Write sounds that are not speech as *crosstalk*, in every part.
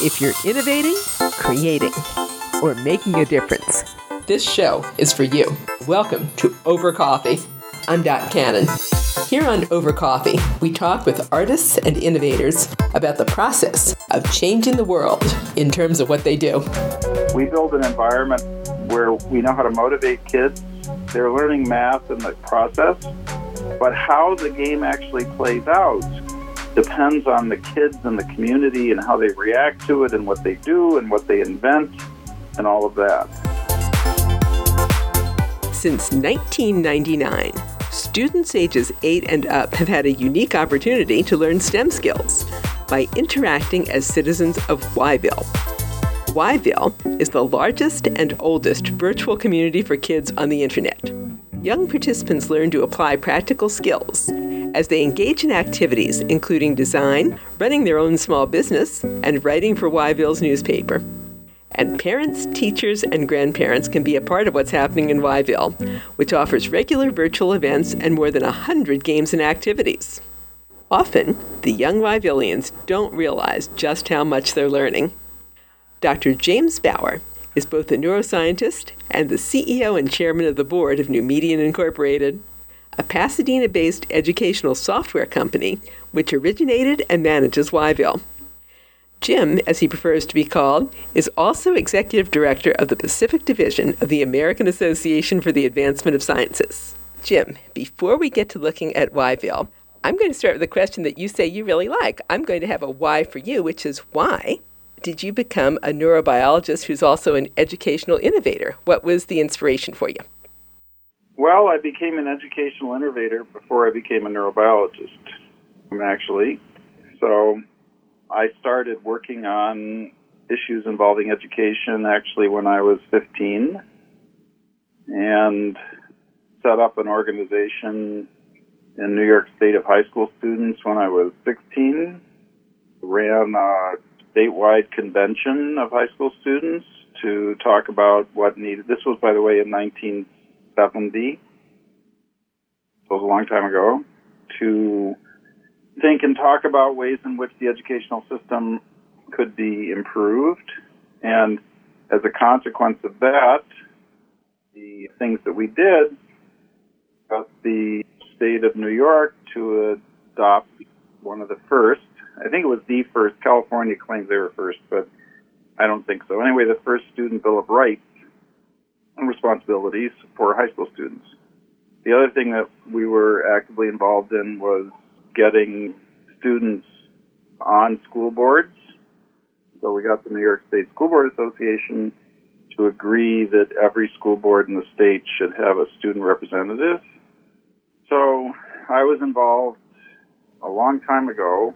If you're innovating, creating, or making a difference, this show is for you. Welcome to Over Coffee. I'm Dot Cannon. Here on Over Coffee, we talk with artists and innovators about the process of changing the world in terms of what they do. We build an environment where we know how to motivate kids. They're learning math in the process, but how the game actually plays out depends on the kids and the community and how they react to it and what they do and what they invent and all of that. Since 1999, students ages 8 and up have had a unique opportunity to learn STEM skills by interacting as citizens of Whyville. Whyville is the largest and oldest virtual community for kids on the internet. Young participants learn to apply practical skills as they engage in activities including design, running their own small business, and writing for Whyville's newspaper. And parents, teachers, and grandparents can be a part of what's happening in Whyville, which offers regular virtual events and more than 100 games and activities. Often, the young Whyvillians don't realize just how much they're learning. Dr. James Bower is both a neuroscientist and the CEO and chairman of the board of Numedeon Incorporated, a Pasadena based educational software company which originated and manages Whyville. Jim, as he prefers to be called, is also executive director of the Pacific Division of the American Association for the Advancement of Sciences. Jim, before we get to looking at Whyville, I'm going to start with a question that you say you really like. I'm going to have a why for you, which is why did you become a neurobiologist who's also an educational innovator? What was the inspiration for you? Well, I became an educational innovator before I became a neurobiologist, actually. So I started working on issues involving education actually when I was 15 and set up an organization in New York State of high school students when I was 16. Ran a statewide convention of high school students to talk about what needed. This was, by the way, in 1970. So it was a long time ago. To think and talk about ways in which the educational system could be improved. And as a consequence of that, the things that we did got the state of New York to adopt one of the first, I think it was the first, California claims they were first, but I don't think so. Anyway, the first student bill of rights responsibilities for high school students. The other thing that we were actively involved in was getting students on school boards. So we got the New York State School Board Association to agree that every school board in the state should have a student representative. So I was involved a long time ago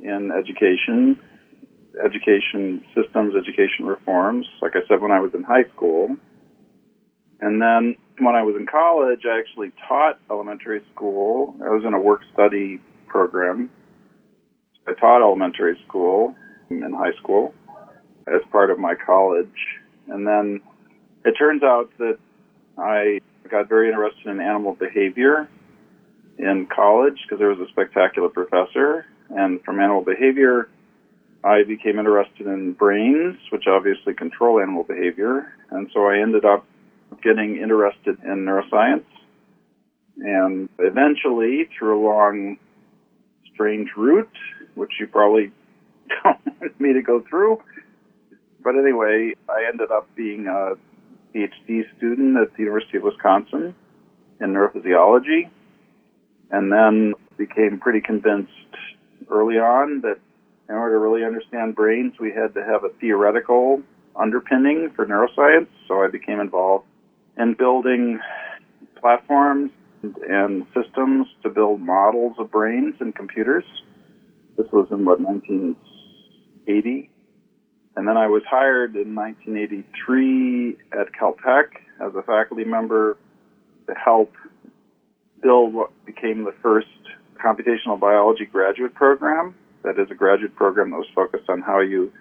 in education, education systems, education reforms. Like I said, when I was in high school. And then when I was in college, I actually taught elementary school. I was in a work study program. I taught elementary school in high school as part of my college. And then it turns out that I got very interested in animal behavior in college because there was a spectacular professor. And from animal behavior, I became interested in brains, which obviously control animal behavior. And so I ended up getting interested in neuroscience. And eventually, through a long, strange route, which you probably *laughs* don't want me to go through. But anyway, I ended up being a PhD student at the University of Wisconsin in neurophysiology, and then became pretty convinced early on that in order to really understand brains, we had to have a theoretical underpinning for neuroscience. So I became involved in building platforms and systems to build models of brains and computers. This was in what 1980, and then I was hired in 1983 at Caltech as a faculty member to help build what became the first computational biology graduate program. That is a graduate program that was focused on how you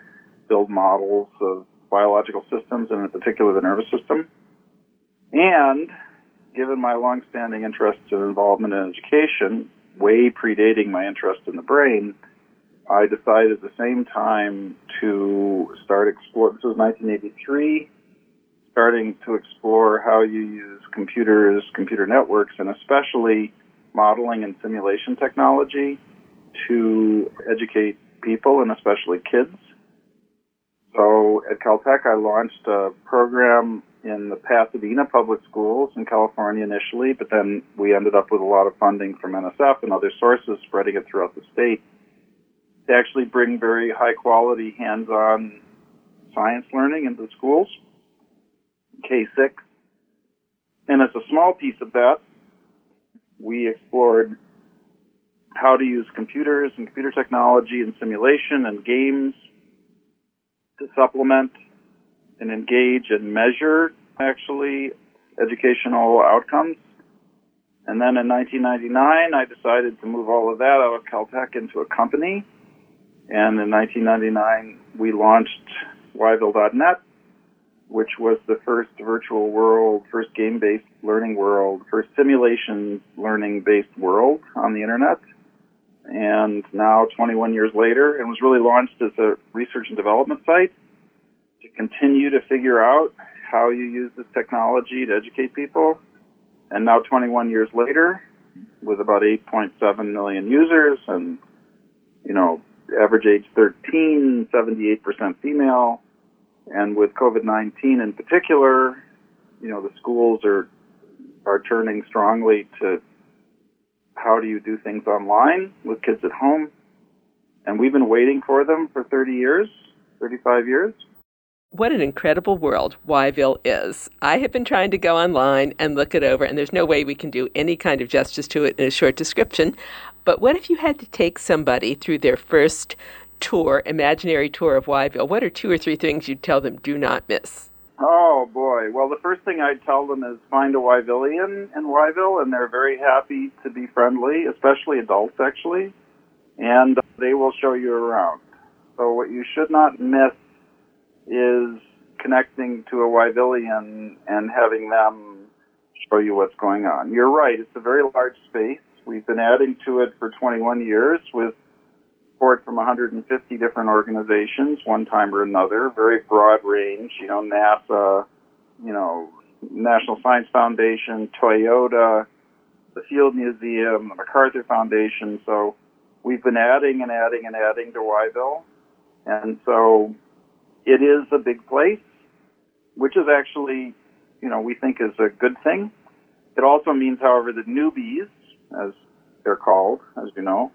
build models of biological systems and in particular the nervous system. And given my longstanding interest and involvement in education, way predating my interest in the brain, I decided at the same time to start explore. This was 1983, starting to explore how you use computers, computer networks, and especially modeling and simulation technology to educate people and especially kids. So at Caltech, I launched a program in the Pasadena public schools in California initially, but then we ended up with a lot of funding from NSF and other sources, spreading it throughout the state to actually bring very high quality hands on science learning into schools, K 6. And as a small piece of that, we explored how to use computers and computer technology and simulation and games to supplement and engage and measure actually educational outcomes. And then in 1999, I decided to move all of that out of Caltech into a company. And in 1999, we launched Whyville.net, which was the first virtual world, first game-based learning world, first simulation learning-based world on the internet. And now, 21 years later, it was really launched as a research and development site to continue to figure out how you use this technology to educate people. And now, 21 years later, with about 8.7 million users and, you know, average age 13, 78% female, and with COVID-19 in particular, you know, the schools are are turning strongly to how do you do things online with kids at home. And we've been waiting for them for 30 years, 35 years. What an incredible world Whyville is. I have been trying to go online and look it over, and there's no way we can do any kind of justice to it in a short description. But what if you had to take somebody through their first tour, imaginary tour of Whyville? What are two or three things you'd tell them do not miss? Oh boy. Well, the first thing I'd tell them is find a Whyvillian in Whyville, and they're very happy to be friendly, especially adults actually, and they will show you around. So what you should not miss is connecting to a Whyvillian and having them show you what's going on. You're right; it's a very large space. We've been adding to it for 21 years with support from 150 different organizations, one time or another, very broad range, you know, NASA, you know, National Science Foundation, Toyota, the Field Museum, the MacArthur Foundation. So we've been adding and adding and adding to Whyville. And so it is a big place, which is actually, you know, we think is a good thing. It also means, however, that newbies, as they're called, as you know,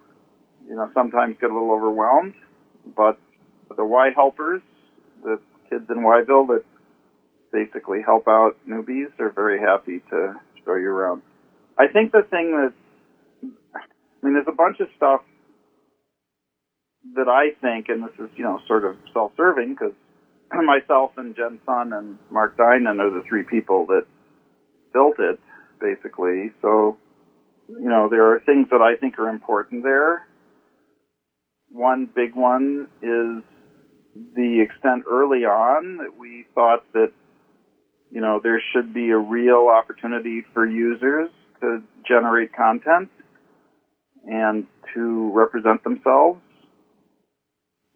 you know, sometimes get a little overwhelmed. But the Y helpers, the kids in Whyville that basically help out newbies, are very happy to show you around. I think the thing that, I mean, there's a bunch of stuff that I think, and this is, you know, sort of self-serving because *coughs* myself and Jen Sun and Mark Dinan are the three people that built it, basically. So, you know, there are things that I think are important there one big one is the extent early on that we thought that you know there should be a real opportunity for users to generate content and to represent themselves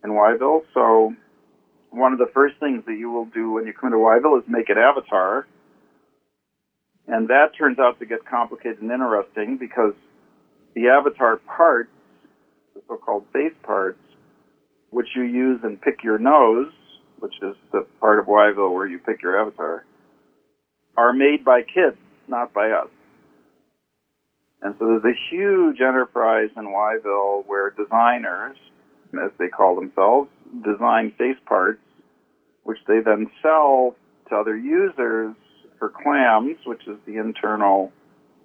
in Whyville. So one of the first things that you will do when you come to Whyville is make an avatar. And that turns out to get complicated and interesting because the avatar parts the so-called face parts, which you use and pick your nose, which is the part of Whyville where you pick your avatar, are made by kids, not by us. And so there's a huge enterprise in Whyville where designers, as they call themselves, design face parts, which they then sell to other users for clams, which is the internal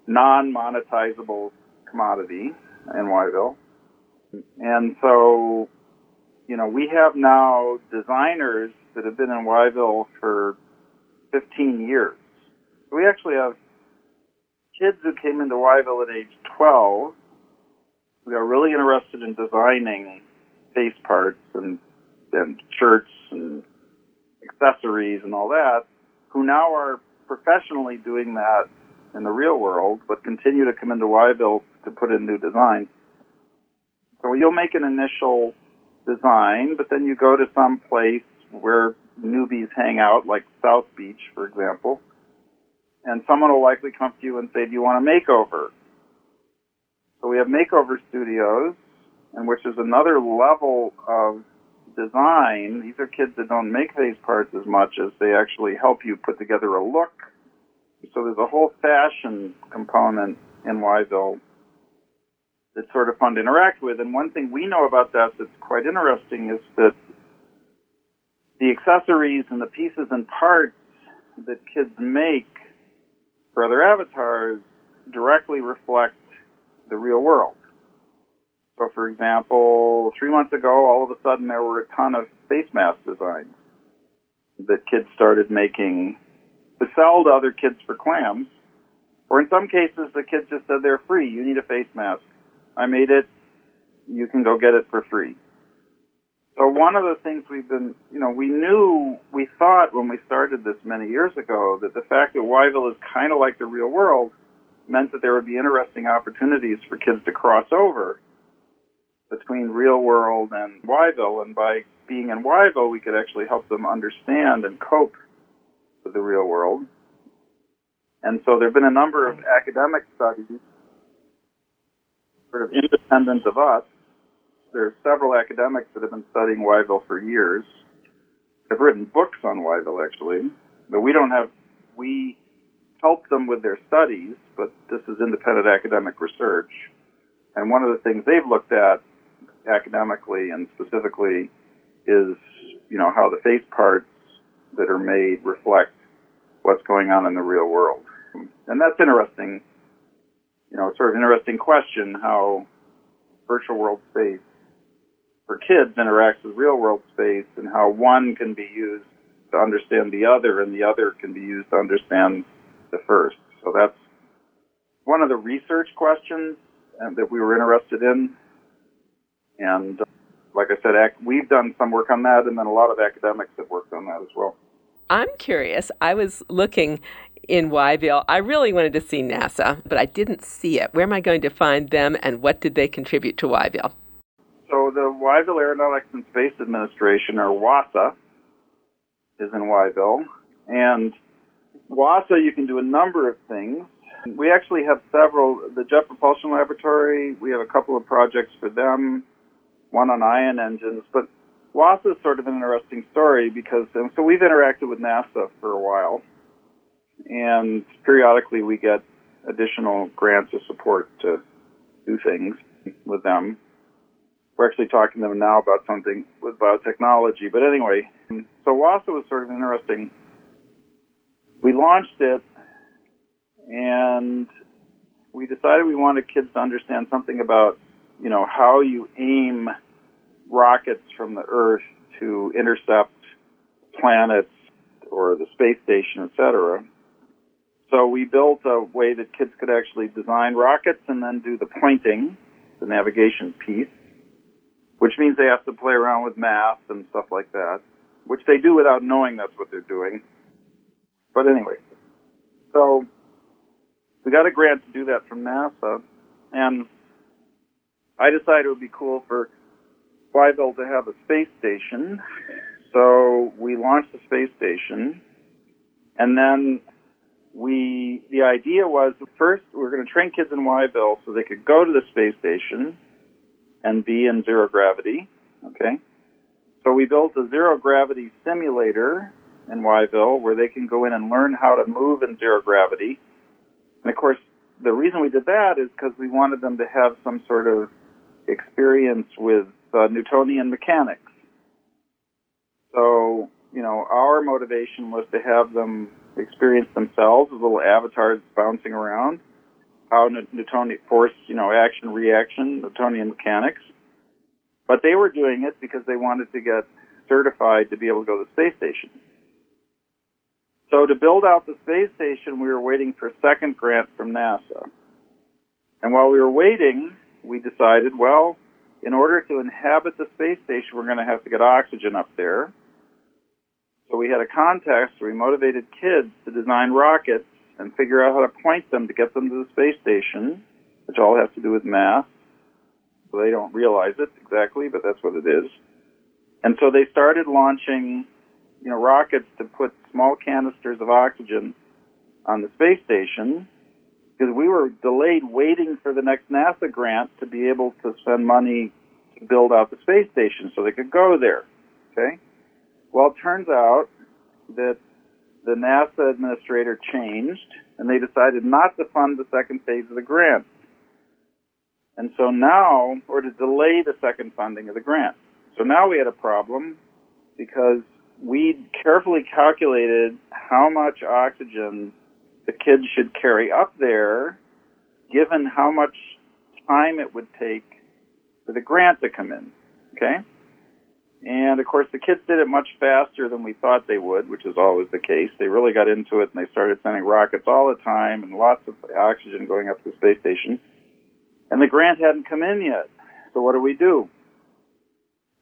non-monetizable commodity in Whyville. And so, you know, we have now designers that have been in Whyville for 15 years. We actually have kids who came into Whyville at age 12 who are really interested in designing face parts and, and shirts and accessories and all that, who now are professionally doing that in the real world, but continue to come into Whyville to put in new designs. So you'll make an initial design, but then you go to some place where newbies hang out, like South Beach, for example, and someone will likely come to you and say, Do you want a makeover? So we have makeover studios, and which is another level of design. These are kids that don't make face parts as much as they actually help you put together a look. So there's a whole fashion component in Whyville that's sort of fun to interact with. And one thing we know about that that's quite interesting is that the accessories and the pieces and parts that kids make for other avatars directly reflect the real world. So, for example, three months ago, all of a sudden there were a ton of face mask designs that kids started making to sell to other kids for clams. Or in some cases, the kids just said they're free. You need a face mask. I made it. You can go get it for free. So one of the things we've been, you know, we knew, we thought when we started this many years ago that the fact that Whyville is kind of like the real world meant that there would be interesting opportunities for kids to cross over between real world and Whyville. And by being in Whyville, we could actually help them understand and cope with the real world. And so there have been a number of academic studies, sort of independent of us. There are several academics that have been studying Whyville for years. Have written books on Whyville actually, but we don't have we help them with their studies, but this is independent academic research. And one of the things they've looked at academically and specifically is, you know, how the face parts that are made reflect what's going on in the real world. And that's interesting. You know, sort of interesting question how virtual world space for kids interacts with real world space and how one can be used to understand the other and the other can be used to understand the first. So that's one of the research questions uh, that we were interested in. And uh, like I said, we've done some work on that, and then a lot of academics have worked on that as well. I'm curious. I was looking in Whyville. I really wanted to see NASA, but I didn't see it. Where am I going to find them, and what did they contribute to Whyville? So the Whyville Aeronautics and Space Administration, or WASA, is in Whyville, and WASA you can do a number of things. We actually have several. The Jet Propulsion Laboratory, we have a couple of projects for them one on ion engines. But WASA is sort of an interesting story because um, so we've interacted with NASA for a while, and periodically we get additional grants of support to do things with them. We're actually talking to them now about something with biotechnology. But anyway, so WASA was sort of interesting. We launched it, and we decided we wanted kids to understand something about you know, how you aim rockets from the Earth to intercept planets or the space station, etc. So we built a way that kids could actually design rockets and then do the pointing, the navigation piece, which means they have to play around with math and stuff like that, which they do without knowing that's what they're doing. But anyway, so we got a grant to do that from NASA, and I decided it would be cool for Whyville to have a space station. So we launched the space station, and then we the idea was first we are going to train kids in Whyville so they could go to the space station and be in zero gravity. Okay, so we built a zero gravity simulator in Whyville where they can go in and learn how to move in zero gravity. And of course, the reason we did that is because we wanted them to have some sort of experience with uh, Newtonian mechanics. So, you know, our motivation was to have them experience themselves as little avatars bouncing around, how Newtonian force, you know, action, reaction, Newtonian mechanics. But they were doing it because they wanted to get certified to be able to go to the space station. So to build out the space station, we were waiting for a second grant from NASA. And while we were waiting, we decided, well, in order to inhabit the space station, we're going to have to get oxygen up there. So we had a contest where we motivated kids to design rockets and figure out how to point them to get them to the space station, which all has to do with math. So they don't realize it exactly, but that's what it is. And so they started launching, you know, rockets to put small canisters of oxygen on the space station because we were delayed waiting for the next NASA grant to be able to spend money to build out the space station so they could go there. Okay? Well, it turns out that the NASA administrator changed and they decided not to fund the second phase of the grant. And so now, or to delay the second funding of the grant. So now we had a problem because we carefully calculated how much oxygen the kids should carry up there, given how much time it would take for the grant to come in. Okay? And of course, the kids did it much faster than we thought they would, which is always the case. They really got into it and they started sending rockets all the time and lots of oxygen going up to the space station. And the grant hadn't come in yet. So what do we do?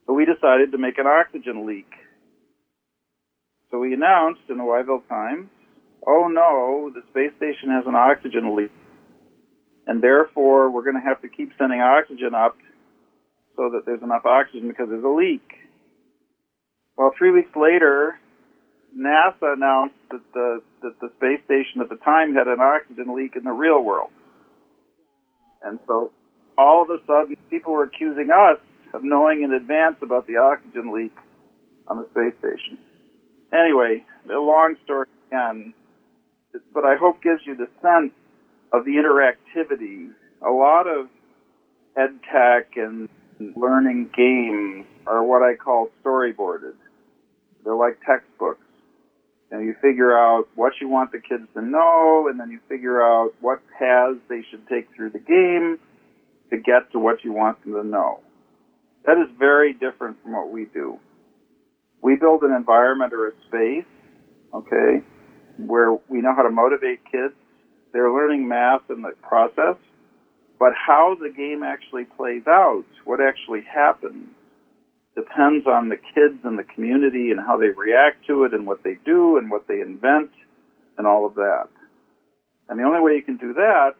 So we decided to make an oxygen leak. So we announced in the Whyville Times, oh no, the space station has an oxygen leak. And therefore, we're going to have to keep sending oxygen up so that there's enough oxygen because there's a leak. Well, three weeks later, NASA announced that the, that the space station at the time had an oxygen leak in the real world. And so all of a sudden, people were accusing us of knowing in advance about the oxygen leak on the space station. Anyway, the long story again, but I hope gives you the sense of the interactivity. A lot of ed tech and learning games are what I call storyboarded. They're like textbooks. And you figure out what you want the kids to know, and then you figure out what paths they should take through the game to get to what you want them to know. That is very different from what we do. We build an environment or a space, okay, where we know how to motivate kids. They're learning math in the process, but how the game actually plays out, what actually happens, depends on the kids and the community and how they react to it and what they do and what they invent and all of that. And the only way you can do that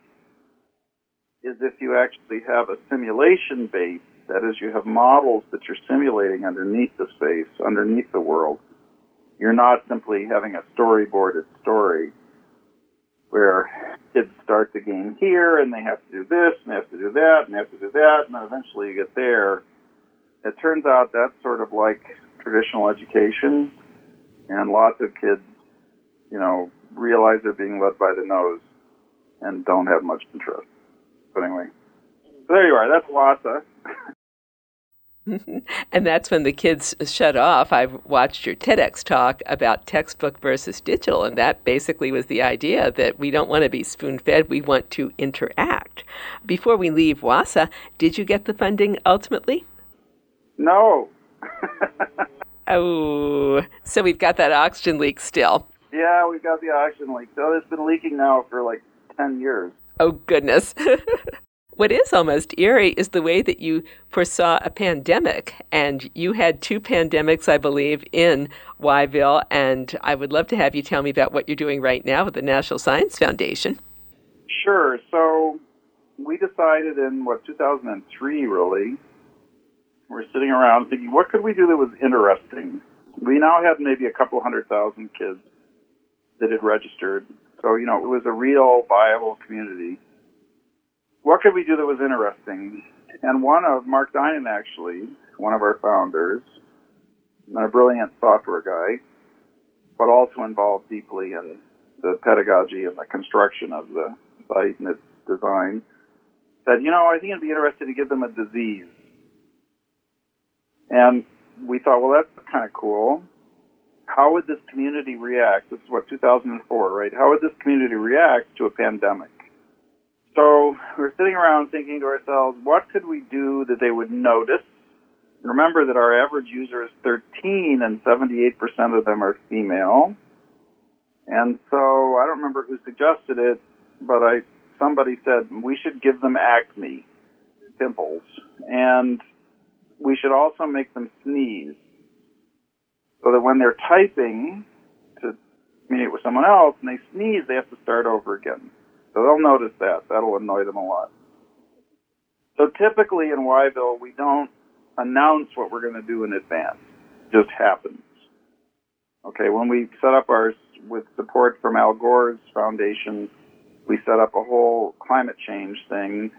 is if you actually have a simulation base that is, you have models that you're simulating underneath the space, underneath the world. You're not simply having a storyboarded story where kids start the game here and they have to do this and they have to do that and they have to do that and then eventually you get there. It turns out that's sort of like traditional education and lots of kids, you know, realize they're being led by the nose and don't have much interest. But anyway, so there you are. That's WASA. *laughs* *laughs* and that's when the kids shut off. I've watched your TEDx talk about textbook versus digital, and that basically was the idea that we don't want to be spoon fed, we want to interact. Before we leave WASA, did you get the funding ultimately? No. oh, so we've got that oxygen leak still. Yeah, we've got the oxygen leak. So it's been leaking now for like 10 years. Oh, goodness. *laughs* What is almost eerie is the way that you foresaw a pandemic, and you had two pandemics, I believe, in Whyville. And I would love to have you tell me about what you're doing right now with the National Science Foundation. Sure. So we decided in what 2003, really. We're sitting around thinking, what could we do that was interesting? We now had maybe a couple hundred thousand kids that had registered. So, you know, it was a real viable community what could we do that was interesting? And one of Mark Dinan, actually, one of our founders, a brilliant software guy, but also involved deeply in the pedagogy and the construction of the site and its design, said, you know, I think it'd be interesting to give them a disease. And we thought, well, that's kind of cool. How would this community react? This is what 2004, right? How would this community react to a pandemic? So we're sitting around thinking to ourselves, what could we do that they would notice? Remember that our average user is 13 and 78% of them are female. And so I don't remember who suggested it, but I somebody said we should give them acne, pimples, and we should also make them sneeze so that when they're typing to communicate with someone else and they sneeze, they have to start over again. So they'll notice that. That'll annoy them a lot. So typically in Whyville, we don't announce what we're going to do in advance. It just happens. Okay, when we set up ours with support from Al Gore's foundation, we set up a whole climate change thing,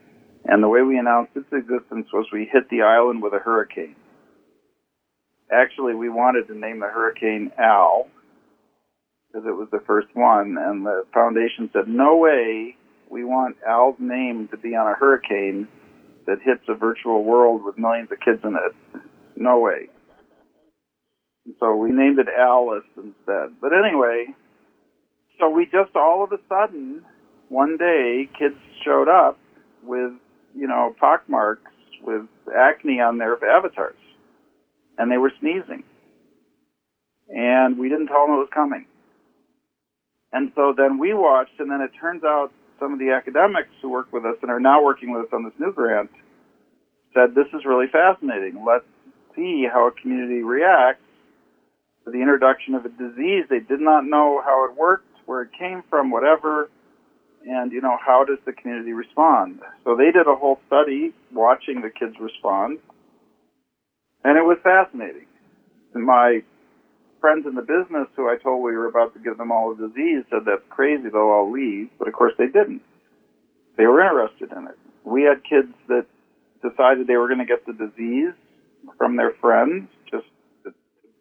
and the way we announced its existence was we hit the island with a hurricane. Actually, we wanted to name the hurricane Al because it was the first one, and the foundation said, "No way, we want Al's name to be on a hurricane that hits a virtual world with millions of kids in it. No way." So we named it Alice instead. But anyway, so we just all of a sudden, one day, kids showed up with, you know, pockmarks with acne on their avatars. And they were sneezing. And we didn't tell them it was coming. And so then we watched, and then it turns out some of the academics who work with us and are now working with us on this new grant said, This is really fascinating. Let's see how a community reacts to the introduction of a disease. They did not know how it worked, where it came from, whatever, and you know how does the community respond. So they did a whole study watching the kids respond, and it was fascinating. My friends in the business who I told we were about to give them all a disease said that's crazy, they'll all leave, but of course they didn't. They were interested in it. We had kids that decided they were going to get the disease from their friends just to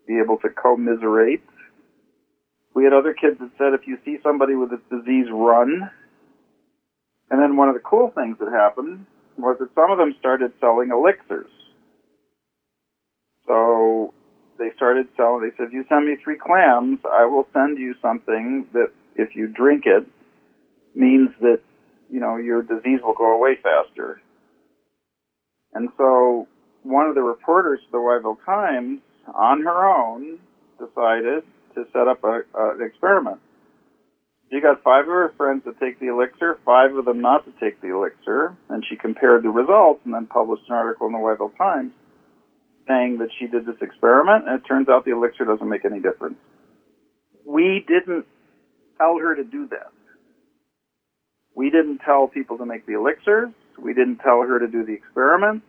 be able to commiserate. We had other kids that said if you see somebody with this disease, run. And then one of the cool things that happened was that some of them started selling elixirs. So they started selling, they said, if you send me three clams, I will send you something that if you drink it means that, you know, your disease will go away faster. And so one of the reporters for the Whyville Times on her own, decided to set up a, an experiment. She got five of her friends to take the elixir, five of them not to take the elixir, and she compared the results and then published an article in the Whyville Times saying that she did this experiment, and it turns out the elixir doesn't make any difference. We didn't tell her to do this. We didn't tell people to make the elixirs. We didn't tell her to do the experiment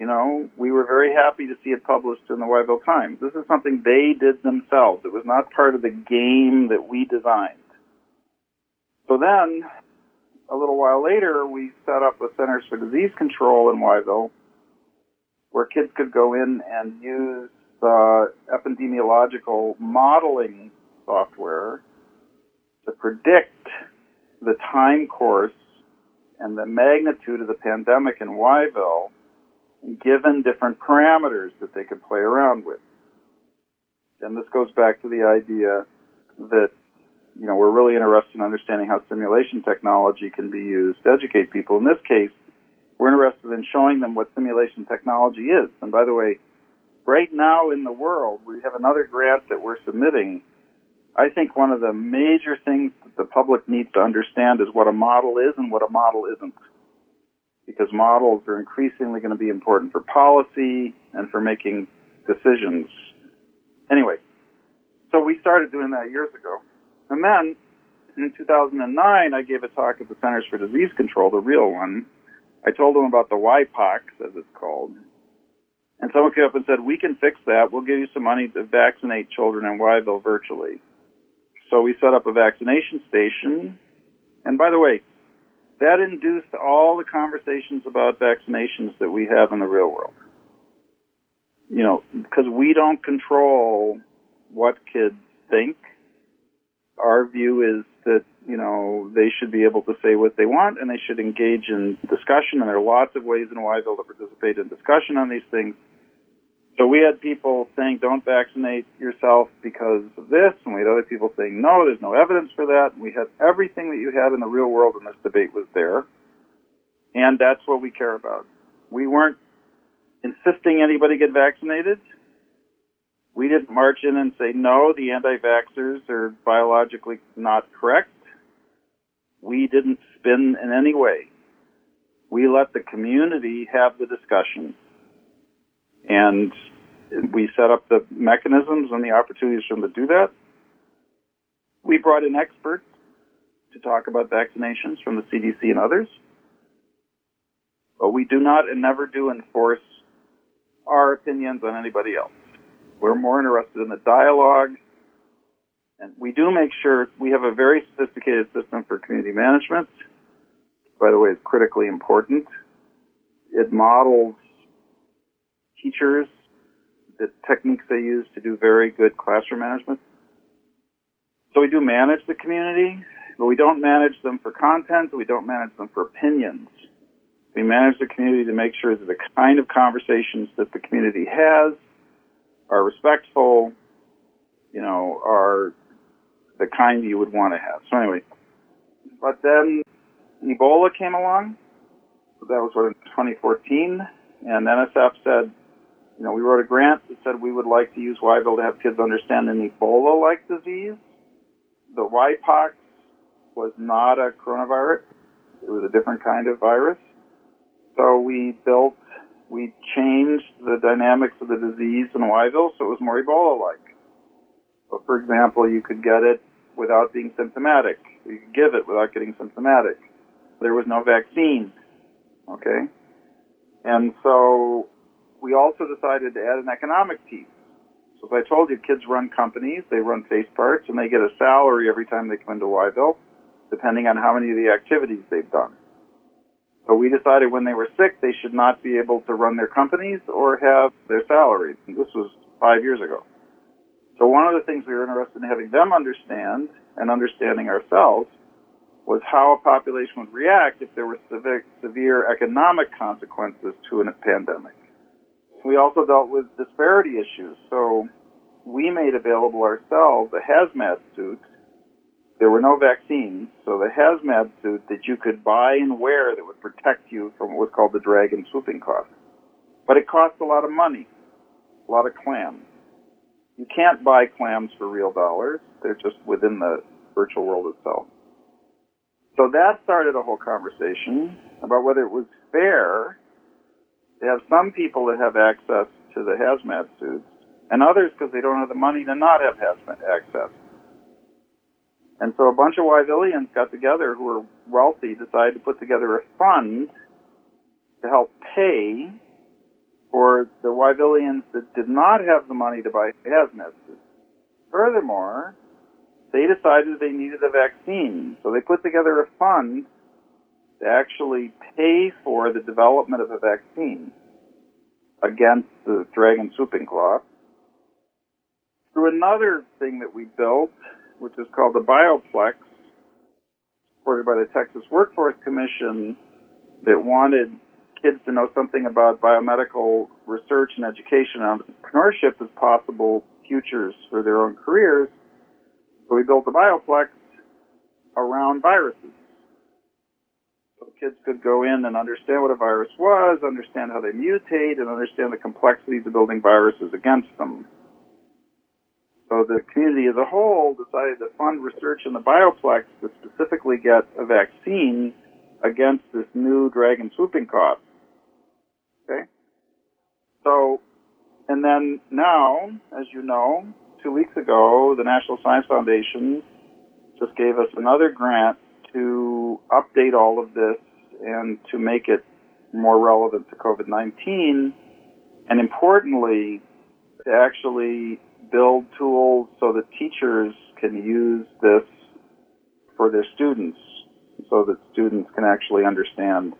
you know, we were very happy to see it published in the Whyville Times. This is something they did themselves. It was not part of the game that we designed. So then, a little while later, we set up the Centers for Disease Control in Whyville, where kids could go in and use uh, epidemiological modeling software to predict the time course and the magnitude of the pandemic in Whyville given different parameters that they could play around with. And this goes back to the idea that, you know, we're really interested in understanding how simulation technology can be used to educate people. In this case, we're interested in showing them what simulation technology is. And by the way, right now in the world, we have another grant that we're submitting. I think one of the major things that the public needs to understand is what a model is and what a model isn't because models are increasingly going to be important for policy and for making decisions. Anyway, so we started doing that years ago. And then in 2009, I gave a talk at the Centers for Disease Control, the real one. I told them about the WhyPox, as it's called. And someone came up and said, we can fix that. We'll give you some money to vaccinate children in Whyville virtually. So we set up a vaccination station. And by the way, that induced all the conversations about vaccinations that we have in the real world. You know, because we don't control what kids think. Our view is that, you know, they should be able to say what they want and they should engage in discussion. And there are lots of ways in Whyville to participate in discussion on these things. So we had people saying, don't vaccinate yourself because of this, and we had other people saying, no, there's no evidence for that. And we had everything that you had in the real world in this debate was there. And that's what we care about. We weren't insisting anybody get vaccinated. We didn't march in and say, no, the anti-vaxxers are biologically not correct. We didn't spin in any way. We let the community have the discussion. And we set up the mechanisms and the opportunities for them to do that. We brought in experts to talk about vaccinations from the CDC and others. But we do not and never do enforce our opinions on anybody else. We're more interested in the dialogue. And we do make sure we have a very sophisticated system for community management. By the way, it's critically important. It models teachers, the techniques they use to do very good classroom management. So we do manage the community, but we don't manage them for content. We don't manage them for opinions. We manage the community to make sure that the kind of conversations that the community has are respectful, you know, are the kind you would want to have. So anyway, but then Ebola came along. That was what in 2014, and NSF said, you know, we wrote a grant that said we would like to use Whyville to have kids understand an Ebola-like disease. The WhyPox was not a coronavirus; it was a different kind of virus. So we built, we changed the dynamics of the disease in Whyville so it was more Ebola-like. So, for example, you could get it without being symptomatic. You could give it without getting symptomatic. There was no vaccine. Okay? And so we also decided to add an economic piece. So if I told you kids run companies, they run face parts, and they get a salary every time they come into Whyville, depending on how many of the activities they've done. So we decided when they were sick, they should not be able to run their companies or have their salaries. And this was five years ago. So one of the things we were interested in having them understand and understanding ourselves was how a population would react if there were severe economic consequences to a pandemic. We also dealt with disparity issues. So we made available ourselves a hazmat suit there were no vaccines, so the hazmat suit that you could buy and wear that would protect you from what was called the dragon swooping cough. But it cost a lot of money, a lot of clams. You can't buy clams for real dollars. They're just within the virtual world itself. So that started a whole conversation about whether it was fair to have some people that have access to the hazmat suits and others because they don't have the money to not have hazmat access. And so a bunch of Whyvillians got together who were wealthy, decided to put together a fund to help pay for the Whyvillians that did not have the money to buy hazmat. Furthermore, they decided they needed a vaccine, so they put together a fund to actually pay for the development of a vaccine against the dragon swooping cough. Through another thing that we built, which is called the Bioplex, supported by the Texas Workforce Commission, that wanted kids to know something about biomedical research and education and entrepreneurship as possible futures for their own careers. So we built the Bioplex around viruses. So kids could go in and understand what a virus was, understand how they mutate, and understand the complexities of building viruses against them. So the community as a whole decided to fund research in the bioplex to specifically get a vaccine against this new dragon swooping cough. Okay? So, and then now, as you know, two weeks ago, the National Science Foundation just gave us another grant to update all of this and to make it more relevant to COVID 19, and importantly, to actually build tools so that teachers can use this for their students so that students can actually understand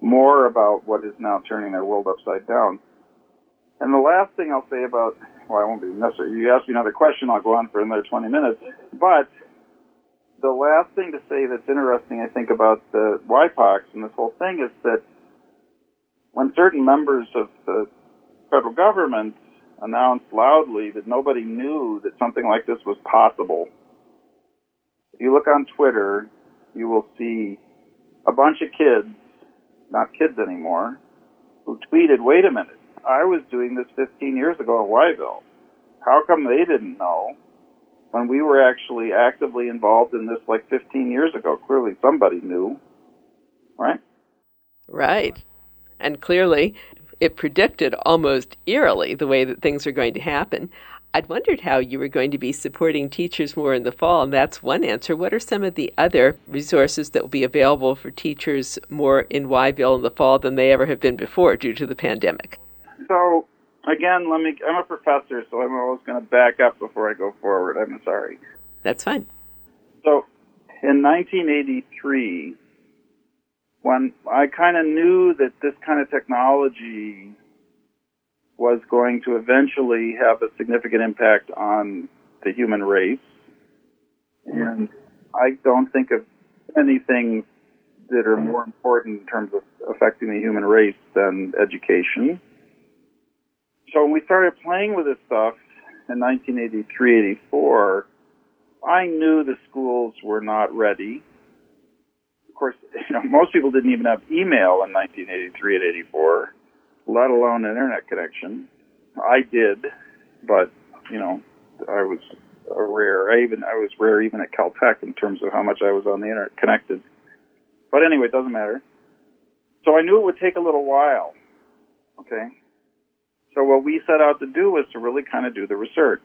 more about what is now turning their world upside down. And the last thing I'll say about, well, I won't be necessary. You ask me another question, I'll go on for another 20 minutes. But the last thing to say that's interesting, I think, about the WhyPox and this whole thing is that when certain members of the federal government announced loudly that nobody knew that something like this was possible. If you look on Twitter, you will see a bunch of kids, not kids anymore, who tweeted, wait a minute, I was doing this 15 years ago at Whyville. How come they didn't know when we were actually actively involved in this like 15 years ago? Clearly somebody knew, right? Right. And clearly, it predicted almost eerily the way that things are going to happen. I'd wondered how you were going to be supporting teachers more in the fall, and that's one answer. What are some of the other resources that will be available for teachers more in Whyville in the fall than they ever have been before due to the pandemic? So, again, let me. I'm a professor, so I'm always going to back up before I go forward. I'm sorry. That's fine. So, in 1983, when I kind of knew that this kind of technology was going to eventually have a significant impact on the human race, and I don't think of anything that are more important in terms of affecting the human race than education. So when we started playing with this stuff in 1983, 84, I knew the schools were not ready. Course, *laughs* you know, most people didn't even have email in 1983 and 84, let alone an internet connection. I did, but you know, I was rare. I even I was rare even at Caltech in terms of how much I was on the internet connected. But anyway, it doesn't matter. So I knew it would take a little while. Okay. So what we set out to do was to really kind of do the research.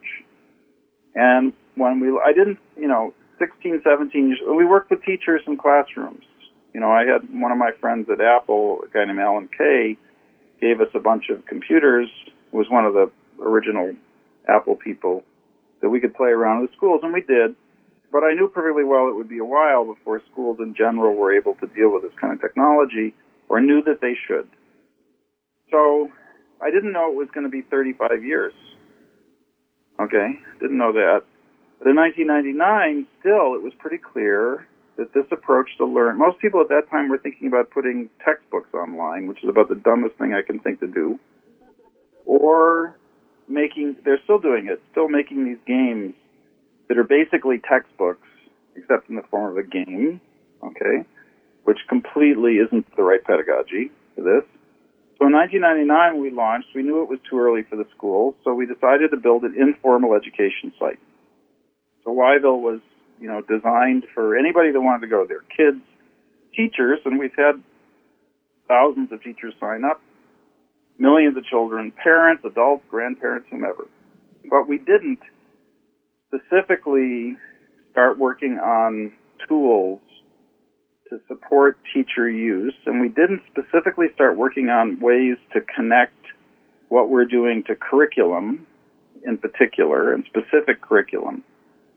And when we, I didn't, you know, 16, 17 years, we worked with teachers in classrooms. You know, I had one of my friends at Apple, a guy named Alan Kay, gave us a bunch of computers, was one of the original Apple people that we could play around with schools, and we did. But I knew perfectly well it would be a while before schools in general were able to deal with this kind of technology or knew that they should. So I didn't know it was going to be 35 years. Okay, didn't know that. But in 1999, still, it was pretty clear that this approach to learn, most people at that time were thinking about putting textbooks online, which is about the dumbest thing I can think to do, or making, they're still doing it, still making these games that are basically textbooks, except in the form of a game, okay, which completely isn't the right pedagogy for this. So in 1999, we launched. We knew it was too early for the schools, so we decided to build an informal education site. So Whyville was, you know, designed for anybody that wanted to go there, kids, teachers, and we've had thousands of teachers sign up, millions of children, parents, adults, grandparents, whomever. But we didn't specifically start working on tools to support teacher use, and we didn't specifically start working on ways to connect what we're doing to curriculum in particular and specific curriculum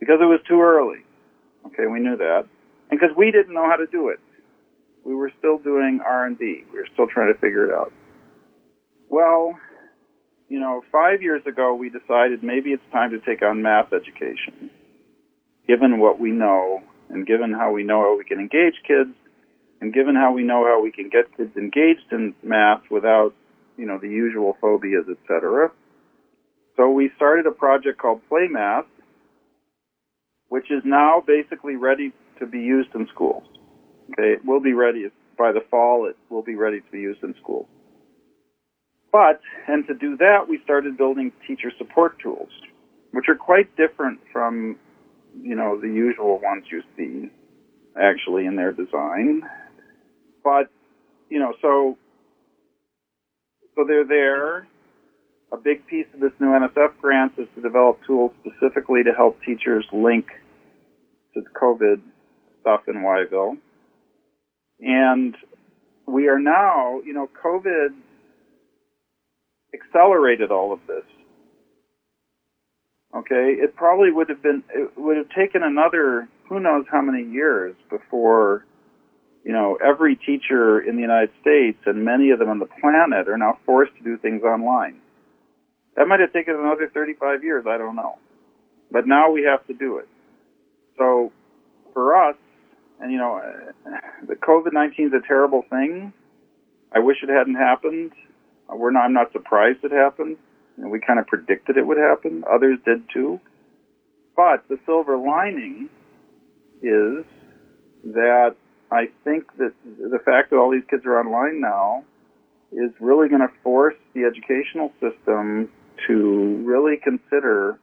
because it was too early. Okay, we knew that. And because we didn't know how to do it. We were still doing R&D. We were still trying to figure it out. Well, you know, five years ago we decided maybe it's time to take on math education, given what we know and given how we know how we can engage kids, and given how we know how we can get kids engaged in math without, you know, the usual phobias, etc. So we started a project called Play Math, which is now basically ready to be used in schools. Okay, it will be ready by the fall. It will be ready to be used in schools. But, and to do that, we started building teacher support tools, which are quite different from you know, the usual ones you see actually in their design. But, you know, so, so they're there. A big piece of this new NSF grant is to develop tools specifically to help teachers link to the COVID stuff in Whyville. And we are now, you know, COVID accelerated all of this Okay, it probably would have been it would have taken another who knows how many years before you know every teacher in the United States and many of them on the planet are now forced to do things online. That might have taken another 35 years, I don't know. But now we have to do it. So for us, and you know, *sighs* the COVID-19 is a terrible thing. I wish it hadn't happened. We're not, I'm not surprised it happened and we kind of predicted it would happen. Others did too. But the silver lining is that I think that the fact that all these kids are online now is really going to force the educational system to really consider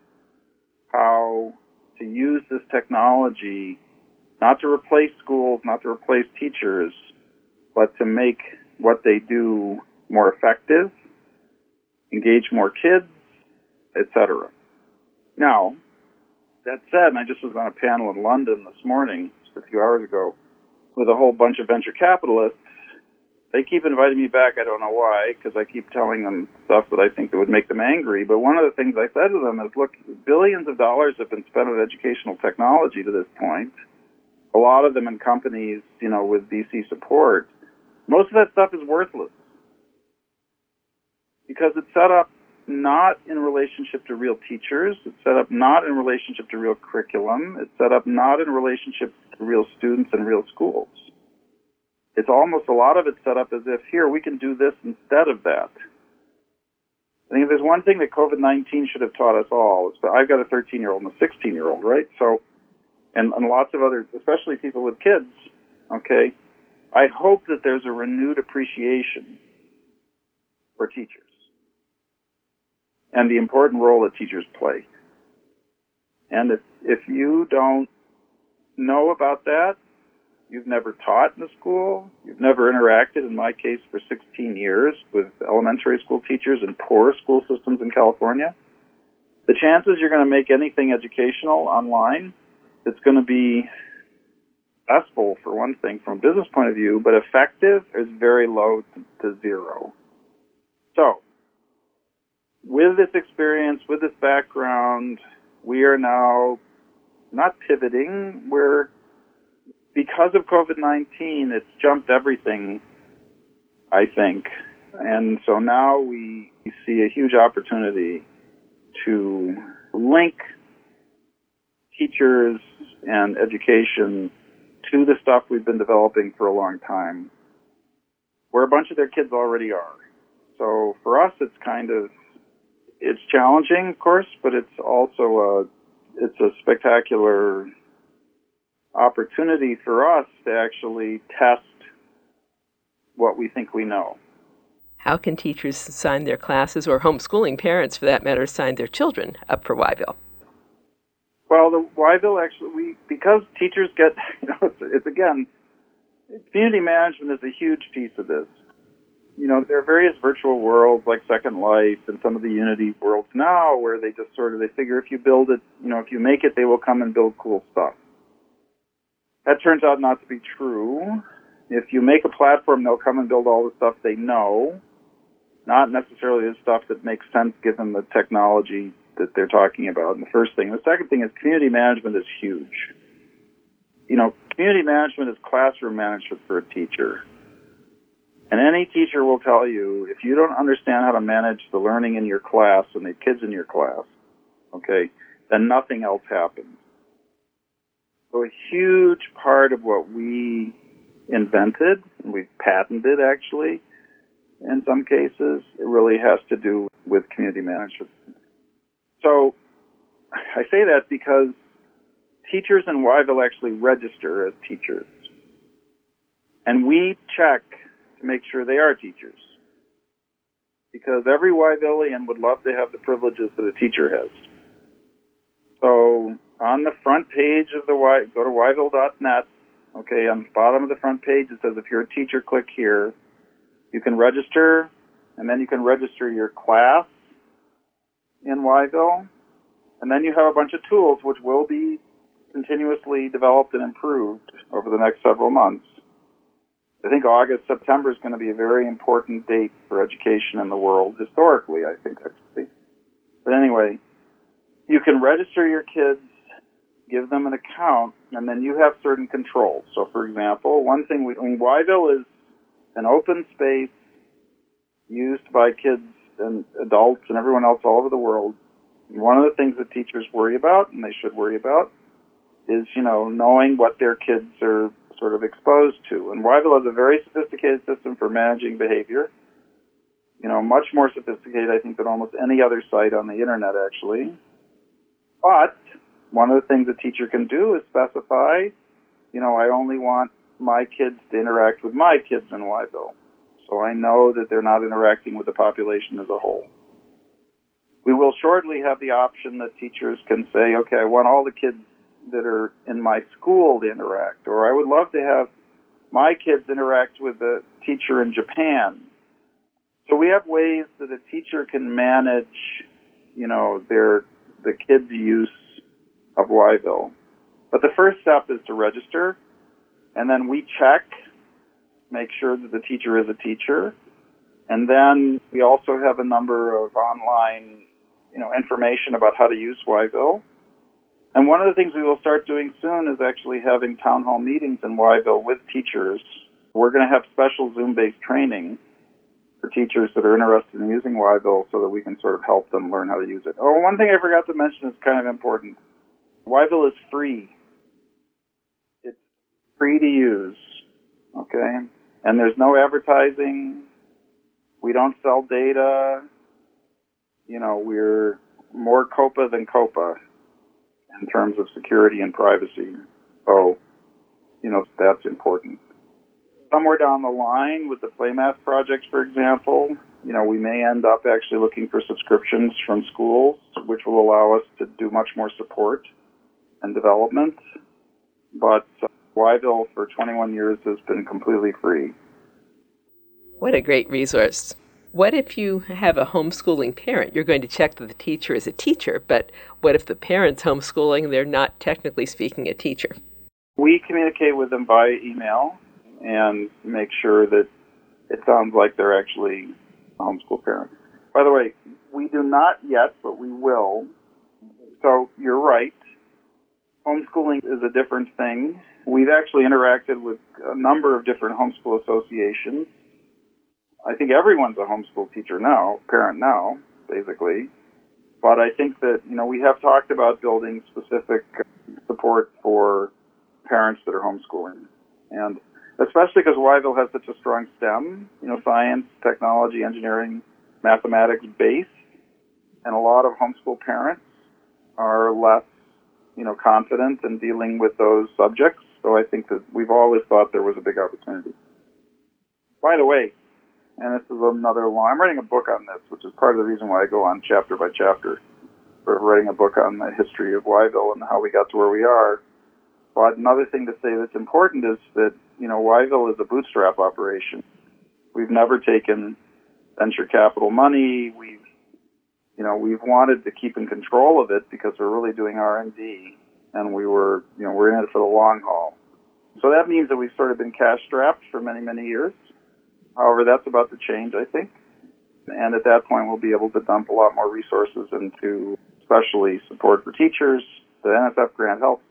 how to use this technology not to replace schools, not to replace teachers, but to make what they do more effective engage more kids, etc. Now, that said, I just was on a panel in London this morning, just a few hours ago, with a whole bunch of venture capitalists, they keep inviting me back. I don't know why, because I keep telling them stuff that I think that would make them angry. But one of the things I said to them is, look, billions of dollars have been spent on educational technology to this point. A lot of them in companies, you know, with VC support. Most of that stuff is worthless because it's set up not in relationship to real teachers. It's set up not in relationship to real curriculum. It's set up not in relationship to real students and real schools it's almost a lot of it set up as if here we can do this instead of that. I think if there's one thing that COVID 19 should have taught us all, it's that I've got a 13 year old and a 16 year old, right? So, and, and lots of other, especially people with kids, okay? I hope that there's a renewed appreciation for teachers and the important role that teachers play. And if, if you don't know about that, you've never taught in a school, you've never interacted, in my case, for 16 years with elementary school teachers in poor school systems in California, the chances you're going to make anything educational online it's going to be successful for one thing from a business point of view, but effective is very low to zero. So, with this experience, with this background, we are now not pivoting, we're because of COVID 19, it's jumped everything, I think. And so now we see a huge opportunity to link teachers and education to the stuff we've been developing for a long time, where a bunch of their kids already are. So for us, it's kind of it's challenging, of course, but it's also a it's a spectacular opportunity for us to actually test what we think we know. How can teachers sign their classes, or homeschooling parents, for that matter, sign their children up for Whyville? Well, the Whyville actually, we because teachers get, *laughs* you know, it's, it's again, community management is a huge piece of this. You know, there are various virtual worlds like Second Life and some of the Unity worlds now where they just sort of they figure if you build it, you know, if you make it, they will come and build cool stuff. That turns out not to be true. If you make a platform, they'll come and build all the stuff they know, not necessarily the stuff that makes sense given the technology that they're talking about. And the first thing. The second thing is community management is huge. You know, community management is classroom management for a teacher. And any teacher will tell you if you don't understand how to manage the learning in your class and the kids in your class, okay, then nothing else happens. So a huge part of what we invented, we've patented actually, in some cases, it really has to do with community management. So I say that because teachers in Whyville actually register as teachers. And we check to make sure they are teachers. Because every Whyvillian would love to have the privileges that a teacher has. So on the front page of the Y, go to whyville.net. Okay, on the bottom of the front page it says if you're a teacher, click here. You can register, and then you can register your class in Whyville, and then you have a bunch of tools which will be continuously developed and improved over the next several months. I think August, September is going to be a very important date for education in the world, historically, I think, actually. But anyway, you can register your kids give them an account, and then you have certain controls. So, for example, one thing we, I mean, Whyville is an open space used by kids and adults and everyone else all over the world. One of the things that teachers worry about, and they should worry about, is, you know, knowing what their kids are sort of exposed to. And Whyville has a very sophisticated system for managing behavior. You know, much more sophisticated, I think, than almost any other site on the internet, actually. But one of the things a teacher can do is specify, you know, I only want my kids to interact with my kids in Whyville. So I know that they're not interacting with the population as a whole. We will shortly have the option that teachers can say, okay, I want all the kids that are in my school to interact, or I would love to have my kids interact with the teacher in Japan. So we have ways that a teacher can manage, you know, their the kids' use of Whyville. But the first step is to register, and then we check make sure that the teacher is a teacher. And then we also have a number of online, you know, information about how to use Whyville. And one of the things we will start doing soon is actually having town hall meetings in Whyville with teachers. We're going to have special Zoom-based training for teachers that are interested in using Whyville so that we can sort of help them learn how to use it. Oh, one thing I forgot to mention is kind of important. Whyville is free. It's free to use. Okay? And there's no advertising. We don't sell data. You know, we're more COPPA than COPPA in terms of security and privacy. So, you know, that's important somewhere down the line with the PlayMath project, for example, you know, we may end up actually looking for subscriptions from schools, which will allow us to do much more support and development. But Whyville for 21 years has been completely free. What a great resource. What if you have a homeschooling parent? You're going to check that the teacher is a teacher, but what if the parent's homeschooling, they're not technically speaking a teacher? We communicate with them by email and make sure that it sounds like they're actually homeschool parents. By the way, we do not yet, but we will. So you're right. Homeschooling is a different thing. We've actually interacted with a number of different homeschool associations. I think everyone's a homeschool teacher now, parent now, basically. But I think that, you know, we have talked about building specific support for parents that are homeschooling. And especially because Whyville has such a strong STEM, you know, science, technology, engineering, mathematics base, and a lot of homeschool parents are less, you know, confident in dealing with those subjects. So I think that we've always thought there was a big opportunity. By the way, and this is another long, I'm writing a book on this, which is part of the reason why I go on chapter by chapter. For writing a book on the history of Whyville and how we got to where we are. But another thing to say that's important is that you know, Whyville is a bootstrap operation. We've never taken venture capital money. We've, you know, we've wanted to keep in control of it because we're really doing R&D and we were, you know, we're in it for the long haul. So that means that we've sort of been cash strapped for many, many years. However, that's about to change, I think. And at that point, we'll be able to dump a lot more resources into especially support for teachers. The NSF grant helps,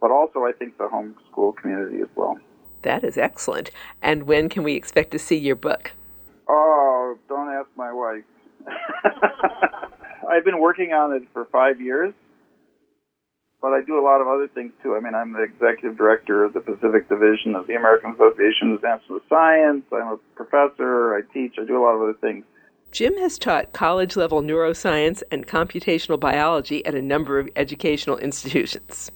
but also I think the homeschool community as well. That is excellent. And when can we expect to see your book? Oh, don't ask my wife. *laughs* I've been working on it for five years, but I do a lot of other things too. I mean, I'm the executive director of the Pacific Division of the American Association of Science. I'm a professor. I teach. I do a lot of other things. Jim has taught college level neuroscience and computational biology at a number of educational institutions.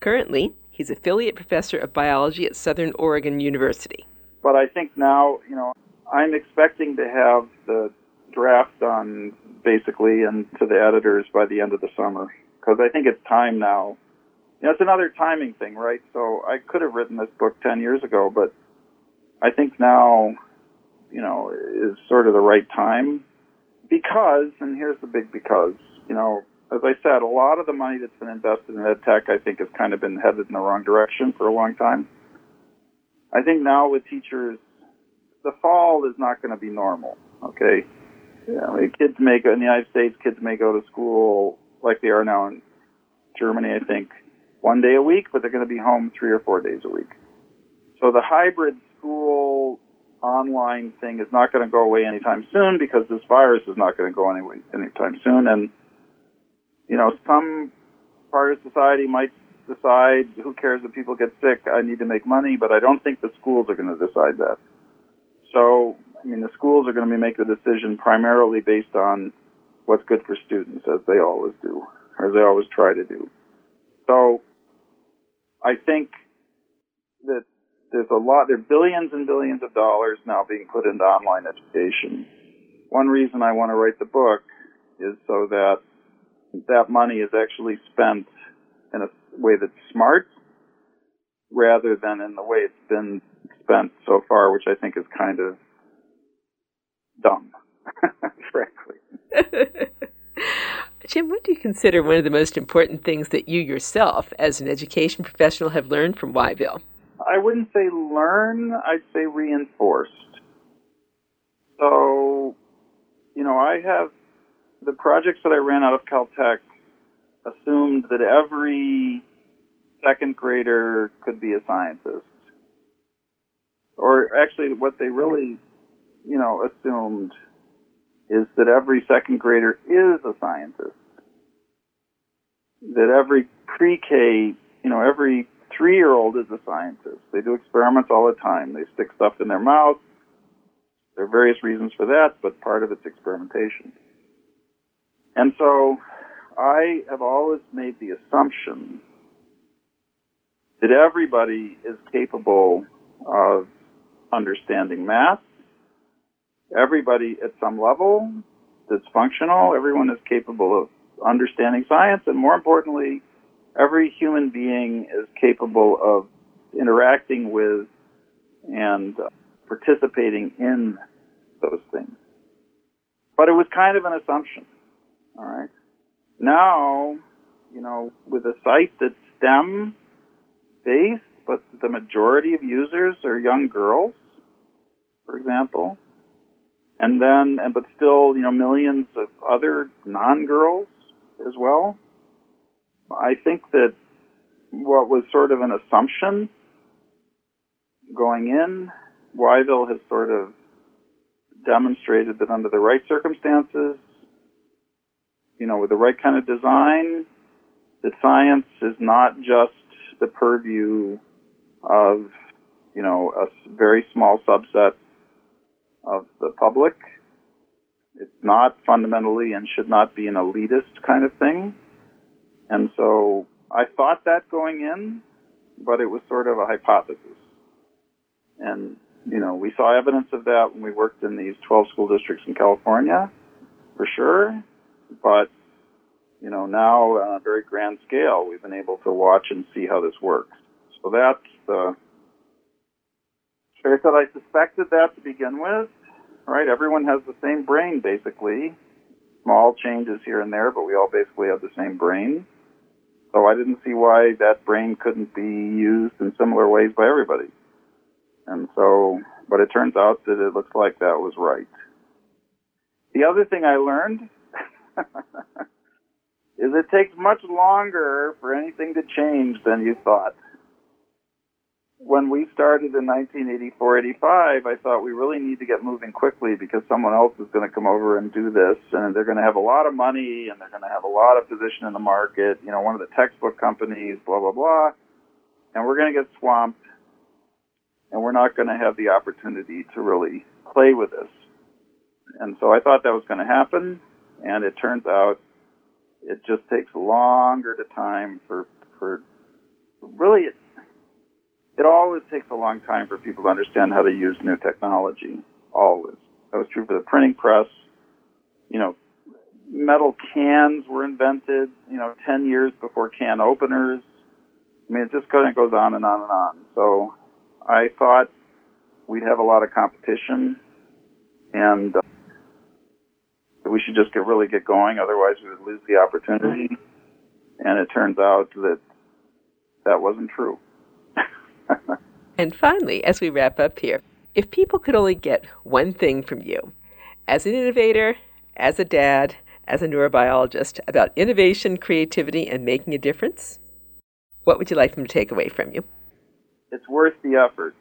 Currently, He's affiliate professor of biology at Southern Oregon University. But I think now, you know, I'm expecting to have the draft done basically and to the editors by the end of the summer because I think it's time now. You know, it's another timing thing, right? So I could have written this book 10 years ago, but I think now, you know, is sort of the right time because, and here's the big because, you know, as I said, a lot of the money that's been invested in ed tech, I think, has kind of been headed in the wrong direction for a long time. I think now with teachers, the fall is not going to be normal. Okay, yeah, like kids may go in the United States. Kids may go to school like they are now in Germany. I think one day a week, but they're going to be home three or four days a week. So the hybrid school online thing is not going to go away anytime soon because this virus is not going to go anyway anytime soon, and you know, some part of society might decide, who cares if people get sick? I need to make money, but I don't think the schools are going to decide that. So, I mean, the schools are going to be making the decision primarily based on what's good for students, as they always do, or as they always try to do. So, I think that there's a lot, there are billions and billions of dollars now being put into online education. One reason I want to write the book is so that that money is actually spent in a way that's smart rather than in the way it's been spent so far, which I think is kind of dumb, *laughs* frankly. *laughs* Jim, what do you consider one of the most important things that you yourself, as an education professional, have learned from Whyville? I wouldn't say learn, I'd say reinforced. So, you know, I have the projects that I ran out of Caltech assumed that every second grader could be a scientist. Or actually, what they really, you know, assumed is that every second grader is a scientist. That every pre-K, you know, every three-year-old is a scientist. They do experiments all the time. They stick stuff in their mouth. There are various reasons for that, but part of it's experimentation. And so I have always made the assumption that everybody is capable of understanding math. Everybody at some level that's functional, everyone is capable of understanding science, and more importantly, every human being is capable of interacting with and uh, participating in those things. But it was kind of an assumption. All right. Now, you know, with a site that's STEM based, but the majority of users are young girls, for example, and then, but still, you know, millions of other non-girls as well. I think that what was sort of an assumption going in, Whyville has sort of demonstrated that under the right circumstances, you know, with the right kind of design, that science is not just the purview of, you know, a very small subset of the public. It's not fundamentally and should not be an elitist kind of thing. And so I thought that going in, but it was sort of a hypothesis. And, you know, we saw evidence of that when we worked in these 12 school districts in California, for sure. But, you know, now on a very grand scale, we've been able to watch and see how this works. So that's the, I said I suspected that to begin with, right? Everyone has the same brain, basically. Small changes here and there, but we all basically have the same brain. So I didn't see why that brain couldn't be used in similar ways by everybody. And so, but it turns out that it looks like that was right. The other thing I learned *laughs* is it takes much longer for anything to change than you thought. When we started in 1984-85, I thought we really need to get moving quickly because someone else is going to come over and do this, and they're going to have a lot of money, and they're going to have a lot of position in the market. You know, one of the textbook companies, blah blah blah, and we're going to get swamped, and we're not going to have the opportunity to really play with this. And so I thought that was going to happen, and it turns out it just takes longer to time for for really it, always takes a long time for people to understand how to use new technology. Always. That was true for the printing press. You know, metal cans were invented, you know, 10 years before can openers. I mean, it just kind of goes on and on and on. So I thought we'd have a lot of competition and uh, we should just get really get going. Otherwise, we would lose the opportunity. And it turns out that that wasn't true. And finally, as we wrap up here, if people could only get one thing from you, as an innovator, as a dad, as a neurobiologist, about innovation, creativity, and making a difference, what would you like them to take away from you? It's worth the effort.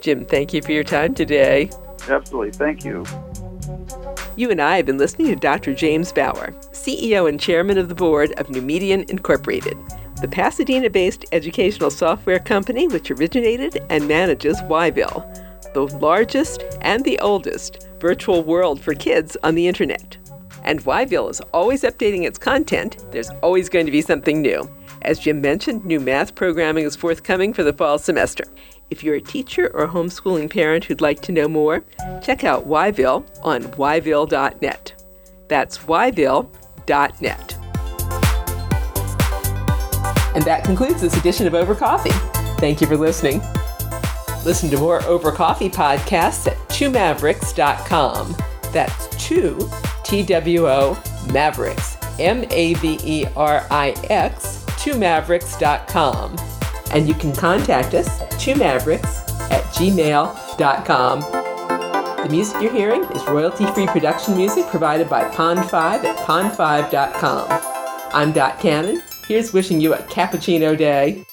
Jim, thank you for your time today. Absolutely. Thank you. You and I have been listening to Dr. James Bower, CEO and Chairman of the Board of Numedeon Incorporated, the Pasadena based educational software company which originated and manages Whyville, the largest and the oldest virtual world for kids on the internet. And Whyville is always updating its content, there's always going to be something new. As Jim mentioned, new math programming is forthcoming for the fall semester. If you're a teacher or homeschooling parent who'd like to know more, check out Whyville on whyville.net. That's whyville.net. And that concludes this edition of Over Coffee. Thank you for listening. Listen to more Over Coffee podcasts at twomaverix.com. That's two, T W O, Mavericks. M A V E R I X, twomaverix.com. And you can contact us at twomavericks at gmail.com. The music you're hearing is royalty free production music provided by Pond5 at pond5.com. I'm Dot Cannon. Here's wishing you a cappuccino day.